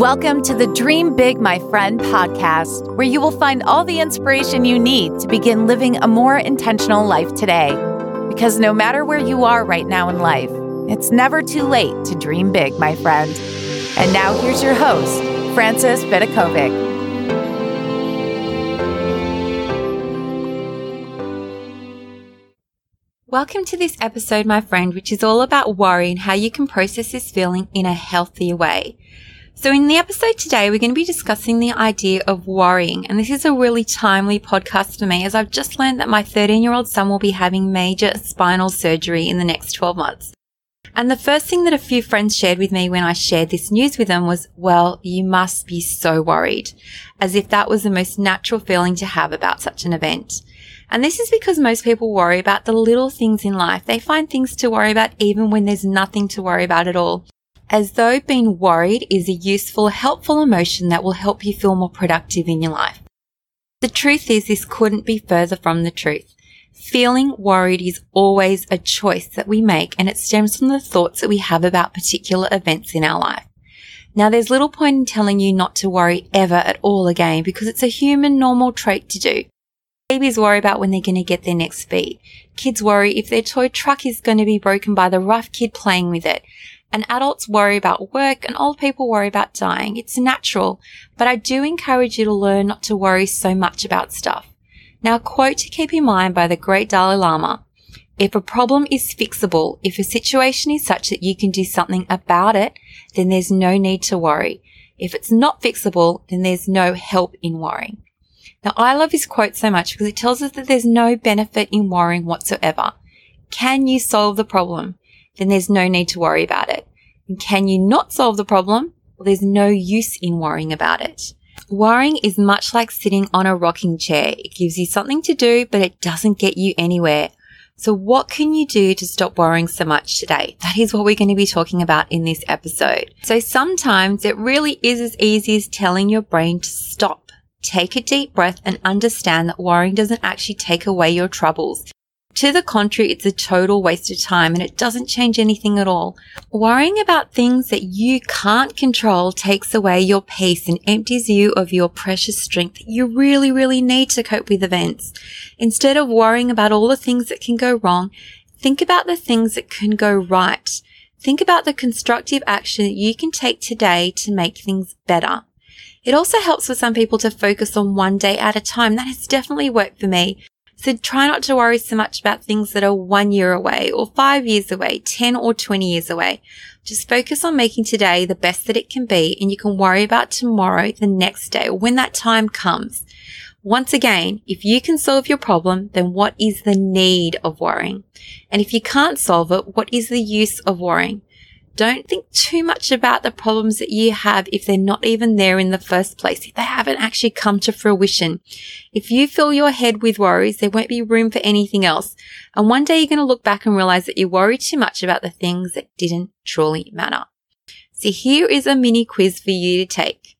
Welcome to the Dream Big, My Friend podcast, where you will find all the inspiration you need to begin living a more intentional life today. Because no matter where you are right now in life, it's never too late to dream big, my friend. And now here's your host, Frances Vidakovic. Welcome to this episode, my friend, which is all about worry and how you can process this feeling in a healthier way. So in the episode today, we're going to be discussing the idea of worrying. And this is a really timely podcast for me as I've just learned that my 13 year old son will be having major spinal surgery in the next 12 months. And the first thing that a few friends shared with me when I shared this news with them was, well, you must be so worried, as if that was the most natural feeling to have about such an event. And this is because most people worry about the little things in life. They find things to worry about even when there's nothing to worry about at all. As though being worried is a useful, helpful emotion that will help you feel more productive in your life. The truth is this couldn't be further from the truth. Feeling worried is always a choice that we make and it stems from the thoughts that we have about particular events in our life. Now there's little point in telling you not to worry ever at all again because it's a human normal trait to do. Babies worry about when they're going to get their next feed. Kids worry if their toy truck is going to be broken by the rough kid playing with it. And adults worry about work and old people worry about dying. It's natural, but I do encourage you to learn not to worry so much about stuff. Now, quote to keep in mind by the great Dalai Lama. If a problem is fixable, if a situation is such that you can do something about it, then there's no need to worry. If it's not fixable, then there's no help in worrying. Now, I love his quote so much because it tells us that there's no benefit in worrying whatsoever. Can you solve the problem? Then there's no need to worry about it. And can you not solve the problem? Well, there's no use in worrying about it. Worrying is much like sitting on a rocking chair. It gives you something to do, but it doesn't get you anywhere. So what can you do to stop worrying so much today? That is what we're going to be talking about in this episode. So sometimes it really is as easy as telling your brain to stop Take a deep breath and understand that worrying doesn't actually take away your troubles. To the contrary, it's a total waste of time and it doesn't change anything at all. Worrying about things that you can't control takes away your peace and empties you of your precious strength that you really, really need to cope with events. Instead of worrying about all the things that can go wrong, think about the things that can go right. Think about the constructive action that you can take today to make things better. It also helps for some people to focus on one day at a time. That has definitely worked for me. So try not to worry so much about things that are one year away or five years away, 10 or 20 years away. Just focus on making today the best that it can be and you can worry about tomorrow, the next day, or when that time comes. Once again, if you can solve your problem, then what is the need of worrying? And if you can't solve it, what is the use of worrying? Don't think too much about the problems that you have if they're not even there in the first place, if they haven't actually come to fruition. If you fill your head with worries, there won't be room for anything else. And one day you're going to look back and realize that you worried too much about the things that didn't truly matter. So here is a mini quiz for you to take.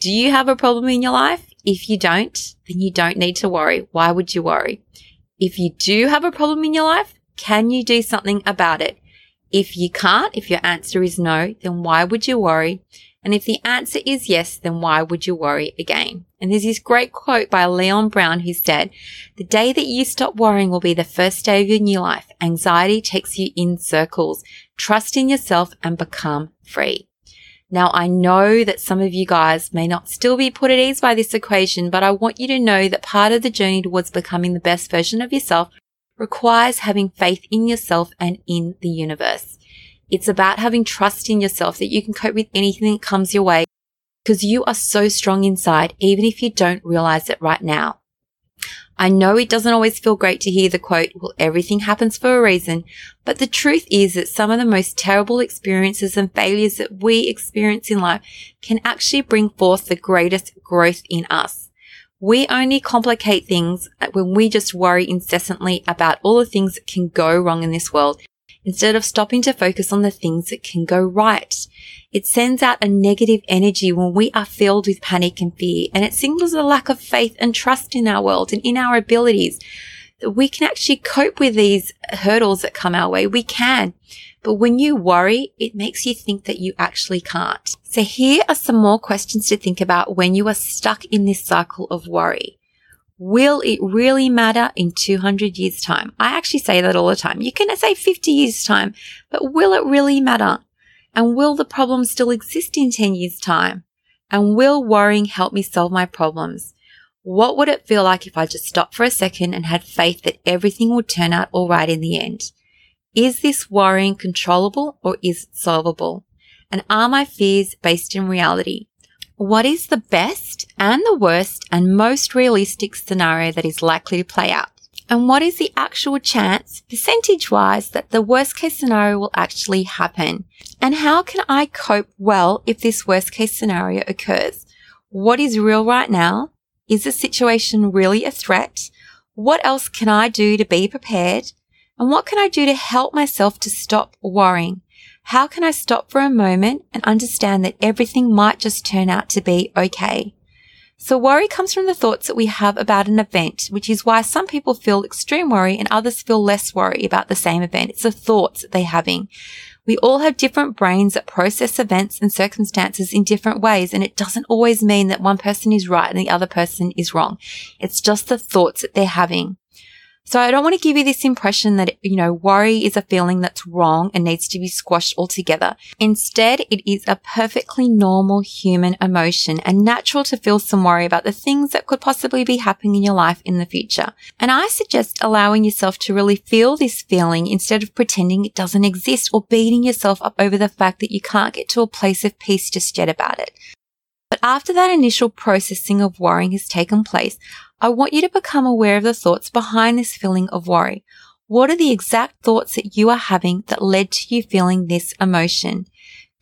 Do you have a problem in your life? If you don't, then you don't need to worry. Why would you worry? If you do have a problem in your life, can you do something about it? If you can't, if your answer is no, then why would you worry? And if the answer is yes, then why would you worry again? And there's this great quote by Leon Brown who said, the day that you stop worrying will be the first day of your new life. Anxiety takes you in circles. Trust in yourself and become free. Now I know that some of you guys may not still be put at ease by this equation, but I want you to know that part of the journey towards becoming the best version of yourself requires having faith in yourself and in the universe. It's about having trust in yourself that you can cope with anything that comes your way because you are so strong inside, even if you don't realize it right now. I know it doesn't always feel great to hear the quote, well, everything happens for a reason, but the truth is that some of the most terrible experiences and failures that we experience in life can actually bring forth the greatest growth in us. We only complicate things uh, when we just worry incessantly about all the things that can go wrong in this world instead of stopping to focus on the things that can go right. It sends out a negative energy when we are filled with panic and fear, and it signals a lack of faith and trust in our world and in our abilities that we can actually cope with these hurdles that come our way. We can. But when you worry, it makes you think that you actually can't. So here are some more questions to think about when you are stuck in this cycle of worry. Will it really matter in 200 years time? I actually say that all the time. You can say 50 years time, but will it really matter? And will the problem still exist in 10 years time? And will worrying help me solve my problems? What would it feel like if I just stopped for a second and had faith that everything would turn out all right in the end? Is this worrying controllable or is it solvable? And are my fears based in reality? What is the best and the worst and most realistic scenario that is likely to play out? And what is the actual chance, percentage wise, that the worst case scenario will actually happen? And how can I cope well if this worst case scenario occurs? What is real right now? Is the situation really a threat? What else can I do to be prepared? And what can I do to help myself to stop worrying? How can I stop for a moment and understand that everything might just turn out to be okay? So worry comes from the thoughts that we have about an event, which is why some people feel extreme worry and others feel less worry about the same event. It's the thoughts that they're having. We all have different brains that process events and circumstances in different ways. And it doesn't always mean that one person is right and the other person is wrong. It's just the thoughts that they're having. So I don't want to give you this impression that, you know, worry is a feeling that's wrong and needs to be squashed altogether. Instead, it is a perfectly normal human emotion and natural to feel some worry about the things that could possibly be happening in your life in the future. And I suggest allowing yourself to really feel this feeling instead of pretending it doesn't exist or beating yourself up over the fact that you can't get to a place of peace just yet about it. But after that initial processing of worrying has taken place, I want you to become aware of the thoughts behind this feeling of worry. What are the exact thoughts that you are having that led to you feeling this emotion?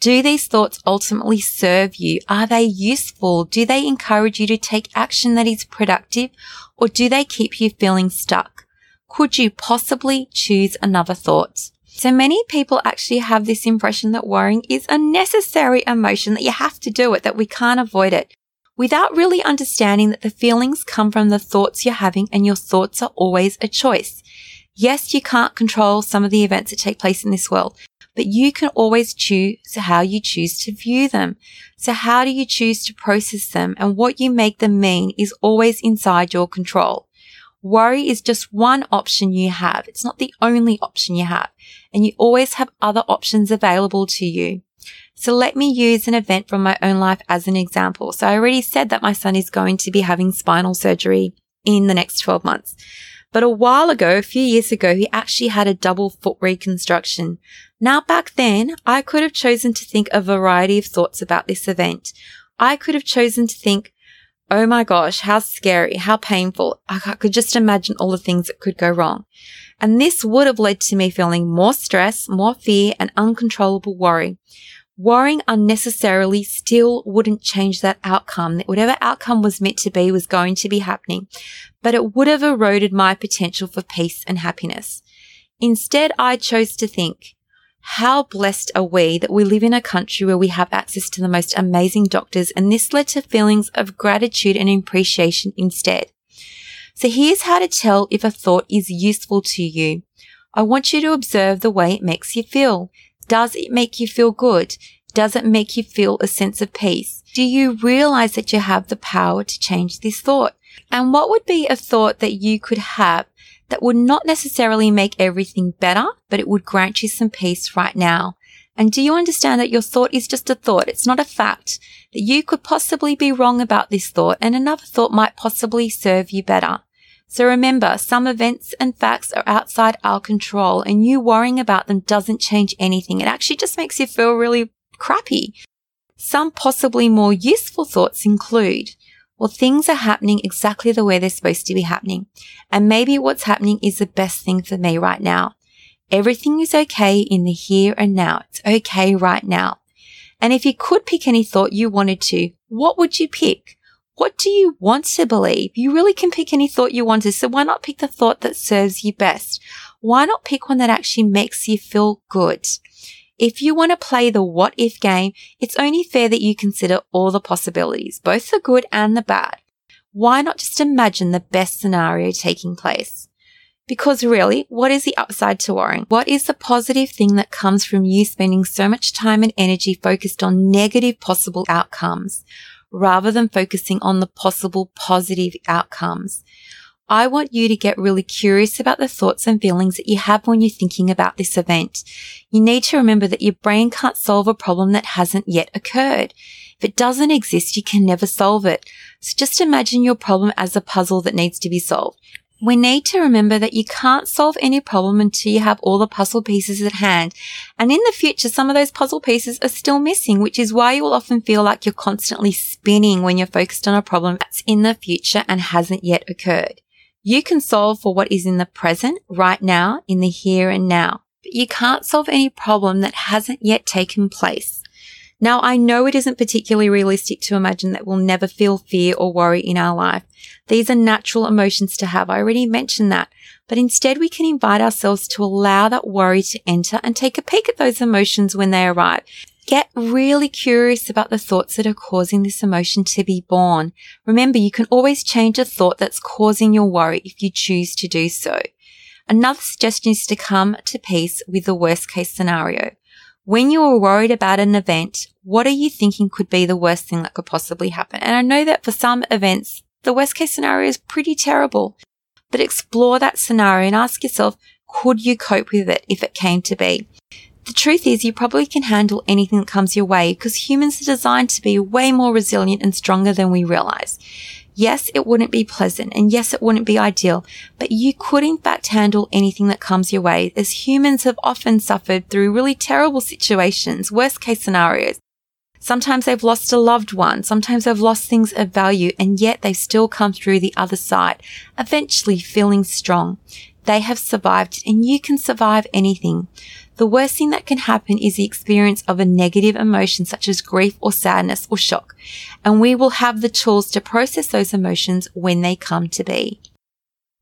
Do these thoughts ultimately serve you? Are they useful? Do they encourage you to take action that is productive or do they keep you feeling stuck? Could you possibly choose another thought? So many people actually have this impression that worrying is a necessary emotion, that you have to do it, that we can't avoid it without really understanding that the feelings come from the thoughts you're having and your thoughts are always a choice. Yes, you can't control some of the events that take place in this world, but you can always choose how you choose to view them. So how do you choose to process them and what you make them mean is always inside your control. Worry is just one option you have. It's not the only option you have and you always have other options available to you. So let me use an event from my own life as an example. So I already said that my son is going to be having spinal surgery in the next 12 months. But a while ago, a few years ago, he actually had a double foot reconstruction. Now back then, I could have chosen to think a variety of thoughts about this event. I could have chosen to think, Oh my gosh, how scary, how painful. I could just imagine all the things that could go wrong. And this would have led to me feeling more stress, more fear and uncontrollable worry. Worrying unnecessarily still wouldn't change that outcome. That Whatever outcome was meant to be was going to be happening, but it would have eroded my potential for peace and happiness. Instead, I chose to think, how blessed are we that we live in a country where we have access to the most amazing doctors and this led to feelings of gratitude and appreciation instead. So here's how to tell if a thought is useful to you. I want you to observe the way it makes you feel. Does it make you feel good? Does it make you feel a sense of peace? Do you realize that you have the power to change this thought? And what would be a thought that you could have that would not necessarily make everything better, but it would grant you some peace right now? And do you understand that your thought is just a thought? It's not a fact that you could possibly be wrong about this thought and another thought might possibly serve you better. So remember, some events and facts are outside our control and you worrying about them doesn't change anything. It actually just makes you feel really crappy. Some possibly more useful thoughts include, well, things are happening exactly the way they're supposed to be happening. And maybe what's happening is the best thing for me right now. Everything is okay in the here and now. It's okay right now. And if you could pick any thought you wanted to, what would you pick? What do you want to believe? You really can pick any thought you want to. So why not pick the thought that serves you best? Why not pick one that actually makes you feel good? If you want to play the what if game, it's only fair that you consider all the possibilities, both the good and the bad. Why not just imagine the best scenario taking place? Because really, what is the upside to worrying? What is the positive thing that comes from you spending so much time and energy focused on negative possible outcomes rather than focusing on the possible positive outcomes? I want you to get really curious about the thoughts and feelings that you have when you're thinking about this event. You need to remember that your brain can't solve a problem that hasn't yet occurred. If it doesn't exist, you can never solve it. So just imagine your problem as a puzzle that needs to be solved. We need to remember that you can't solve any problem until you have all the puzzle pieces at hand. And in the future, some of those puzzle pieces are still missing, which is why you will often feel like you're constantly spinning when you're focused on a problem that's in the future and hasn't yet occurred. You can solve for what is in the present, right now, in the here and now, but you can't solve any problem that hasn't yet taken place. Now, I know it isn't particularly realistic to imagine that we'll never feel fear or worry in our life. These are natural emotions to have. I already mentioned that. But instead, we can invite ourselves to allow that worry to enter and take a peek at those emotions when they arrive. Get really curious about the thoughts that are causing this emotion to be born. Remember, you can always change a thought that's causing your worry if you choose to do so. Another suggestion is to come to peace with the worst case scenario. When you are worried about an event, what are you thinking could be the worst thing that could possibly happen? And I know that for some events, the worst case scenario is pretty terrible, but explore that scenario and ask yourself, could you cope with it if it came to be? The truth is you probably can handle anything that comes your way because humans are designed to be way more resilient and stronger than we realize. Yes, it wouldn't be pleasant and yes, it wouldn't be ideal, but you could in fact handle anything that comes your way as humans have often suffered through really terrible situations, worst case scenarios. Sometimes they've lost a loved one. Sometimes they've lost things of value and yet they've still come through the other side, eventually feeling strong. They have survived and you can survive anything. The worst thing that can happen is the experience of a negative emotion such as grief or sadness or shock. And we will have the tools to process those emotions when they come to be.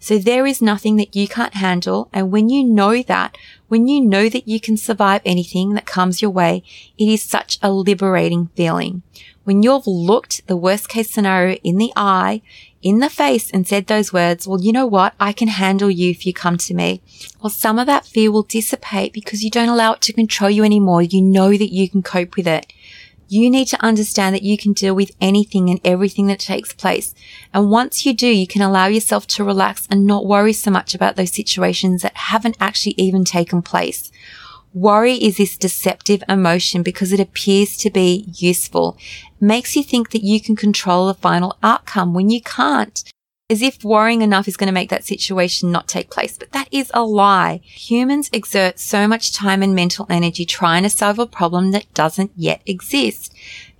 So there is nothing that you can't handle. And when you know that, when you know that you can survive anything that comes your way, it is such a liberating feeling. When you've looked the worst case scenario in the eye, in the face and said those words, well, you know what? I can handle you if you come to me. Well, some of that fear will dissipate because you don't allow it to control you anymore. You know that you can cope with it. You need to understand that you can deal with anything and everything that takes place. And once you do, you can allow yourself to relax and not worry so much about those situations that haven't actually even taken place. Worry is this deceptive emotion because it appears to be useful. It makes you think that you can control the final outcome when you can't. As if worrying enough is going to make that situation not take place. But that is a lie. Humans exert so much time and mental energy trying to solve a problem that doesn't yet exist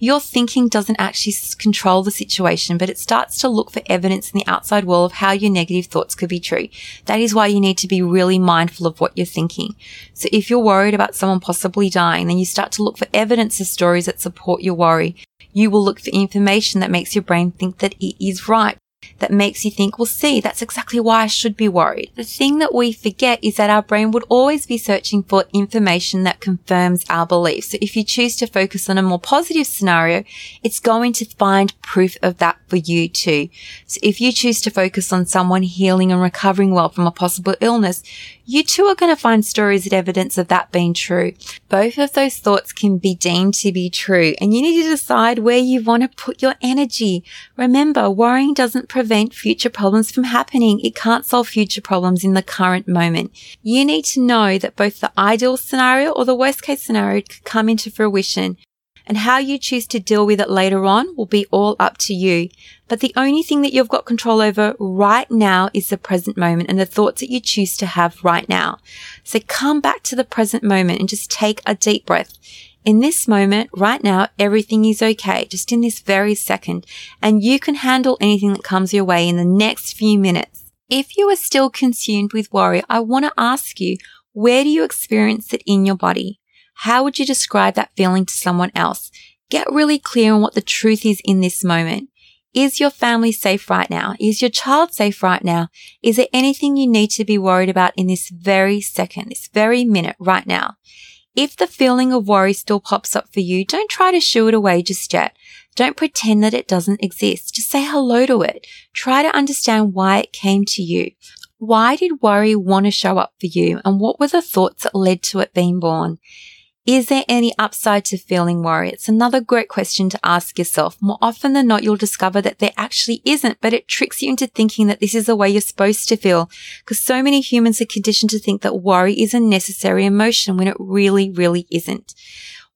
your thinking doesn't actually control the situation, but it starts to look for evidence in the outside world of how your negative thoughts could be true. That is why you need to be really mindful of what you're thinking. So if you're worried about someone possibly dying, then you start to look for evidence of stories that support your worry. You will look for information that makes your brain think that it is right that makes you think, well, see, that's exactly why I should be worried. The thing that we forget is that our brain would always be searching for information that confirms our beliefs. So if you choose to focus on a more positive scenario, it's going to find proof of that for you too. So if you choose to focus on someone healing and recovering well from a possible illness, you too are going to find stories and evidence of that being true. Both of those thoughts can be deemed to be true and you need to decide where you want to put your energy. Remember, worrying doesn't prevent future problems from happening. It can't solve future problems in the current moment. You need to know that both the ideal scenario or the worst case scenario could come into fruition and how you choose to deal with it later on will be all up to you. But the only thing that you've got control over right now is the present moment and the thoughts that you choose to have right now. So come back to the present moment and just take a deep breath. In this moment, right now, everything is okay, just in this very second, and you can handle anything that comes your way in the next few minutes. If you are still consumed with worry, I want to ask you, where do you experience it in your body? How would you describe that feeling to someone else? Get really clear on what the truth is in this moment. Is your family safe right now? Is your child safe right now? Is there anything you need to be worried about in this very second, this very minute right now? If the feeling of worry still pops up for you, don't try to shoo it away just yet. Don't pretend that it doesn't exist. Just say hello to it. Try to understand why it came to you. Why did worry want to show up for you? And what were the thoughts that led to it being born? Is there any upside to feeling worry? It's another great question to ask yourself. More often than not, you'll discover that there actually isn't, but it tricks you into thinking that this is the way you're supposed to feel. Because so many humans are conditioned to think that worry is a necessary emotion when it really, really isn't.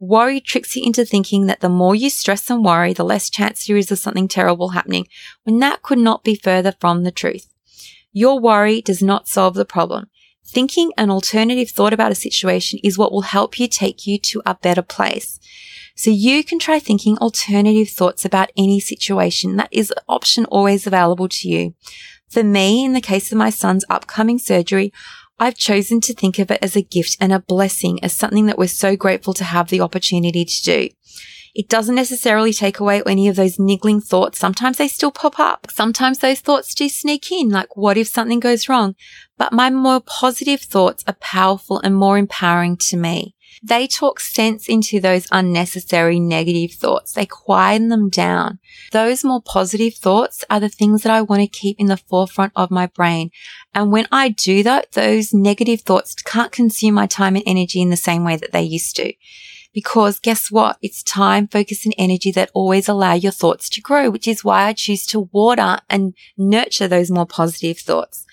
Worry tricks you into thinking that the more you stress and worry, the less chance there is of something terrible happening, when that could not be further from the truth. Your worry does not solve the problem. Thinking an alternative thought about a situation is what will help you take you to a better place. So you can try thinking alternative thoughts about any situation. That is an option always available to you. For me, in the case of my son's upcoming surgery, I've chosen to think of it as a gift and a blessing, as something that we're so grateful to have the opportunity to do. It doesn't necessarily take away any of those niggling thoughts. Sometimes they still pop up. Sometimes those thoughts do sneak in, like what if something goes wrong? But my more positive thoughts are powerful and more empowering to me. They talk sense into those unnecessary negative thoughts. They quieten them down. Those more positive thoughts are the things that I want to keep in the forefront of my brain. And when I do that, those negative thoughts can't consume my time and energy in the same way that they used to. Because guess what? It's time, focus and energy that always allow your thoughts to grow, which is why I choose to water and nurture those more positive thoughts.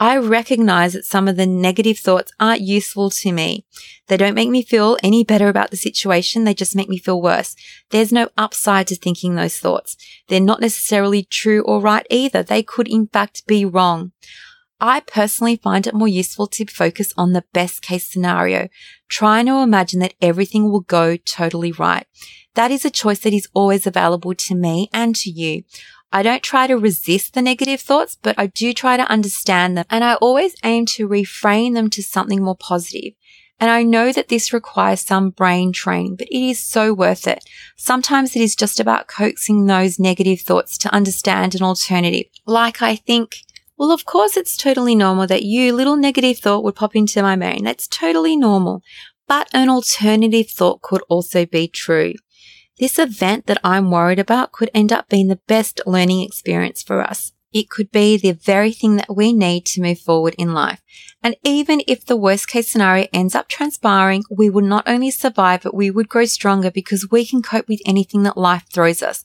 I recognize that some of the negative thoughts aren't useful to me. They don't make me feel any better about the situation. They just make me feel worse. There's no upside to thinking those thoughts. They're not necessarily true or right either. They could in fact be wrong. I personally find it more useful to focus on the best case scenario, trying to imagine that everything will go totally right. That is a choice that is always available to me and to you. I don't try to resist the negative thoughts, but I do try to understand them and I always aim to reframe them to something more positive. And I know that this requires some brain training, but it is so worth it. Sometimes it is just about coaxing those negative thoughts to understand an alternative. Like I think well, of course, it's totally normal that you little negative thought would pop into my brain. That's totally normal. But an alternative thought could also be true. This event that I'm worried about could end up being the best learning experience for us. It could be the very thing that we need to move forward in life. And even if the worst case scenario ends up transpiring, we would not only survive, but we would grow stronger because we can cope with anything that life throws us.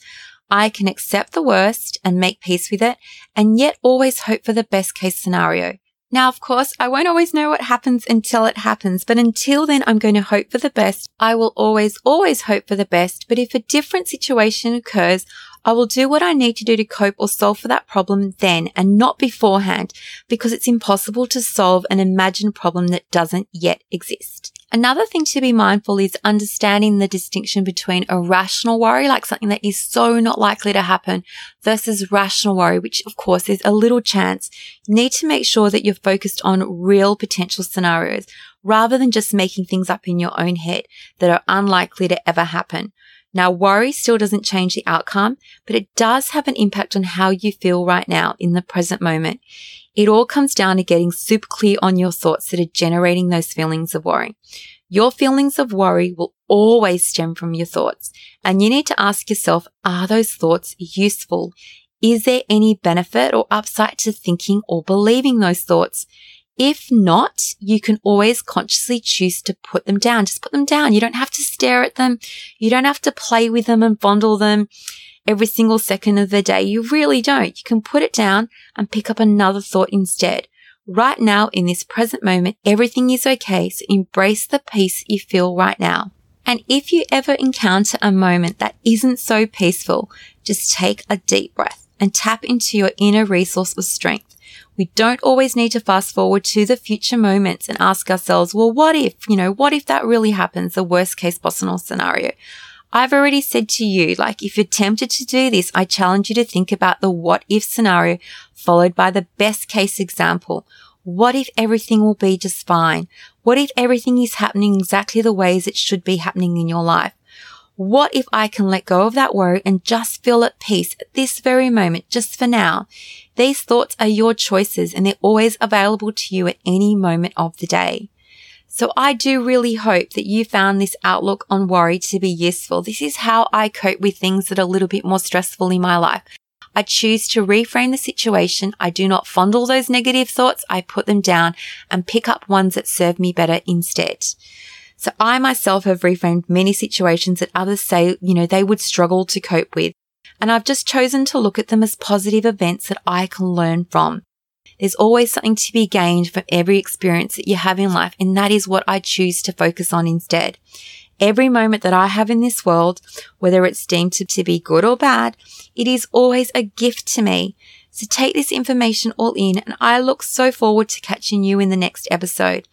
I can accept the worst and make peace with it and yet always hope for the best case scenario. Now, of course, I won't always know what happens until it happens, but until then, I'm going to hope for the best. I will always, always hope for the best. But if a different situation occurs, I will do what I need to do to cope or solve for that problem then and not beforehand because it's impossible to solve an imagined problem that doesn't yet exist. Another thing to be mindful is understanding the distinction between irrational worry, like something that is so not likely to happen, versus rational worry, which of course is a little chance. You need to make sure that you're focused on real potential scenarios rather than just making things up in your own head that are unlikely to ever happen. Now, worry still doesn't change the outcome, but it does have an impact on how you feel right now in the present moment. It all comes down to getting super clear on your thoughts that are generating those feelings of worry. Your feelings of worry will always stem from your thoughts. And you need to ask yourself, are those thoughts useful? Is there any benefit or upside to thinking or believing those thoughts? If not, you can always consciously choose to put them down. Just put them down. You don't have to stare at them. You don't have to play with them and fondle them every single second of the day. You really don't. You can put it down and pick up another thought instead. Right now, in this present moment, everything is okay. So embrace the peace you feel right now. And if you ever encounter a moment that isn't so peaceful, just take a deep breath and tap into your inner resource of strength. We don't always need to fast forward to the future moments and ask ourselves, well, what if, you know, what if that really happens? The worst case possible scenario. I've already said to you, like, if you're tempted to do this, I challenge you to think about the what if scenario followed by the best case example. What if everything will be just fine? What if everything is happening exactly the ways it should be happening in your life? What if I can let go of that worry and just feel at peace at this very moment, just for now? These thoughts are your choices and they're always available to you at any moment of the day. So I do really hope that you found this outlook on worry to be useful. This is how I cope with things that are a little bit more stressful in my life. I choose to reframe the situation. I do not fondle those negative thoughts. I put them down and pick up ones that serve me better instead. So I myself have reframed many situations that others say, you know, they would struggle to cope with. And I've just chosen to look at them as positive events that I can learn from. There's always something to be gained from every experience that you have in life. And that is what I choose to focus on instead. Every moment that I have in this world, whether it's deemed to, to be good or bad, it is always a gift to me. So take this information all in and I look so forward to catching you in the next episode.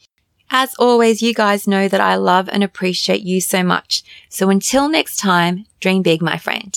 As always, you guys know that I love and appreciate you so much. So until next time, dream big, my friend.